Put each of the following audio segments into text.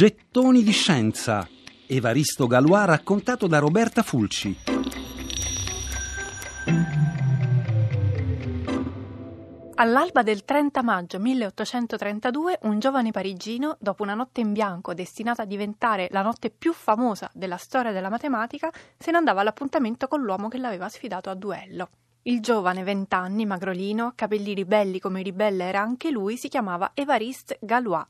Gettoni di scienza. Evaristo Galois raccontato da Roberta Fulci. All'alba del 30 maggio 1832, un giovane parigino, dopo una notte in bianco destinata a diventare la notte più famosa della storia della matematica, se ne andava all'appuntamento con l'uomo che l'aveva sfidato a duello. Il giovane, vent'anni, magrolino, capelli ribelli come ribelle era anche lui, si chiamava Évariste Galois.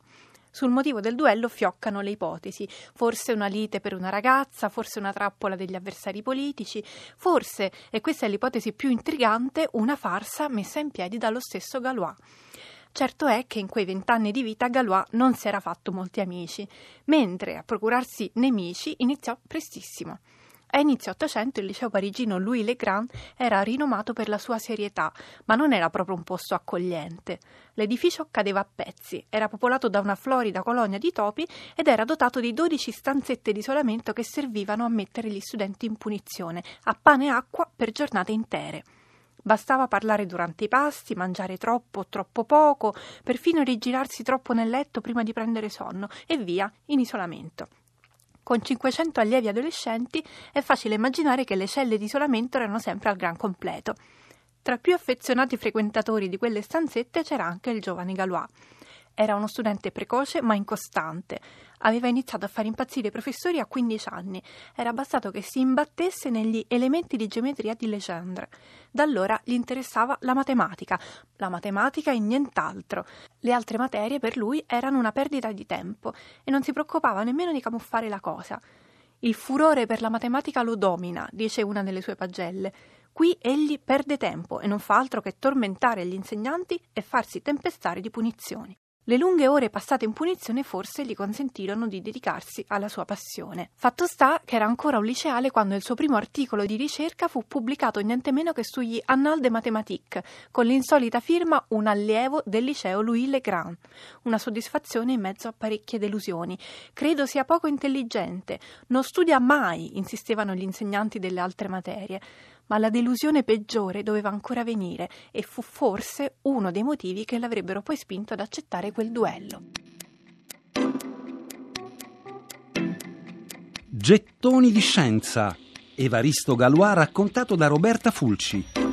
Sul motivo del duello fioccano le ipotesi, forse una lite per una ragazza, forse una trappola degli avversari politici, forse, e questa è l'ipotesi più intrigante, una farsa messa in piedi dallo stesso Galois. Certo è che in quei vent'anni di vita Galois non si era fatto molti amici, mentre a procurarsi nemici iniziò prestissimo. A inizio Ottocento il liceo parigino Louis Le Grand era rinomato per la sua serietà, ma non era proprio un posto accogliente. L'edificio cadeva a pezzi, era popolato da una florida colonia di topi ed era dotato di 12 stanzette di isolamento che servivano a mettere gli studenti in punizione, a pane e acqua per giornate intere. Bastava parlare durante i pasti, mangiare troppo o troppo poco, perfino rigirarsi troppo nel letto prima di prendere sonno e via in isolamento. Con 500 allievi adolescenti è facile immaginare che le celle di isolamento erano sempre al gran completo. Tra i più affezionati frequentatori di quelle stanzette c'era anche il giovane Galois. Era uno studente precoce ma incostante. Aveva iniziato a fare impazzire i professori a 15 anni. Era bastato che si imbattesse negli elementi di geometria di Legendre. Da allora gli interessava la matematica, la matematica e nient'altro. Le altre materie per lui erano una perdita di tempo e non si preoccupava nemmeno di camuffare la cosa. Il furore per la matematica lo domina, dice una delle sue pagelle. Qui egli perde tempo e non fa altro che tormentare gli insegnanti e farsi tempestare di punizioni. Le lunghe ore passate in punizione forse gli consentirono di dedicarsi alla sua passione. Fatto sta che era ancora un liceale quando il suo primo articolo di ricerca fu pubblicato niente meno che sugli Annales de Mathématiques, con l'insolita firma un allievo del liceo Louis Le Grand. Una soddisfazione in mezzo a parecchie delusioni. Credo sia poco intelligente, non studia mai, insistevano gli insegnanti delle altre materie ma la delusione peggiore doveva ancora venire e fu forse uno dei motivi che l'avrebbero poi spinto ad accettare quel duello. Gettoni di scienza. Evaristo Galois raccontato da Roberta Fulci.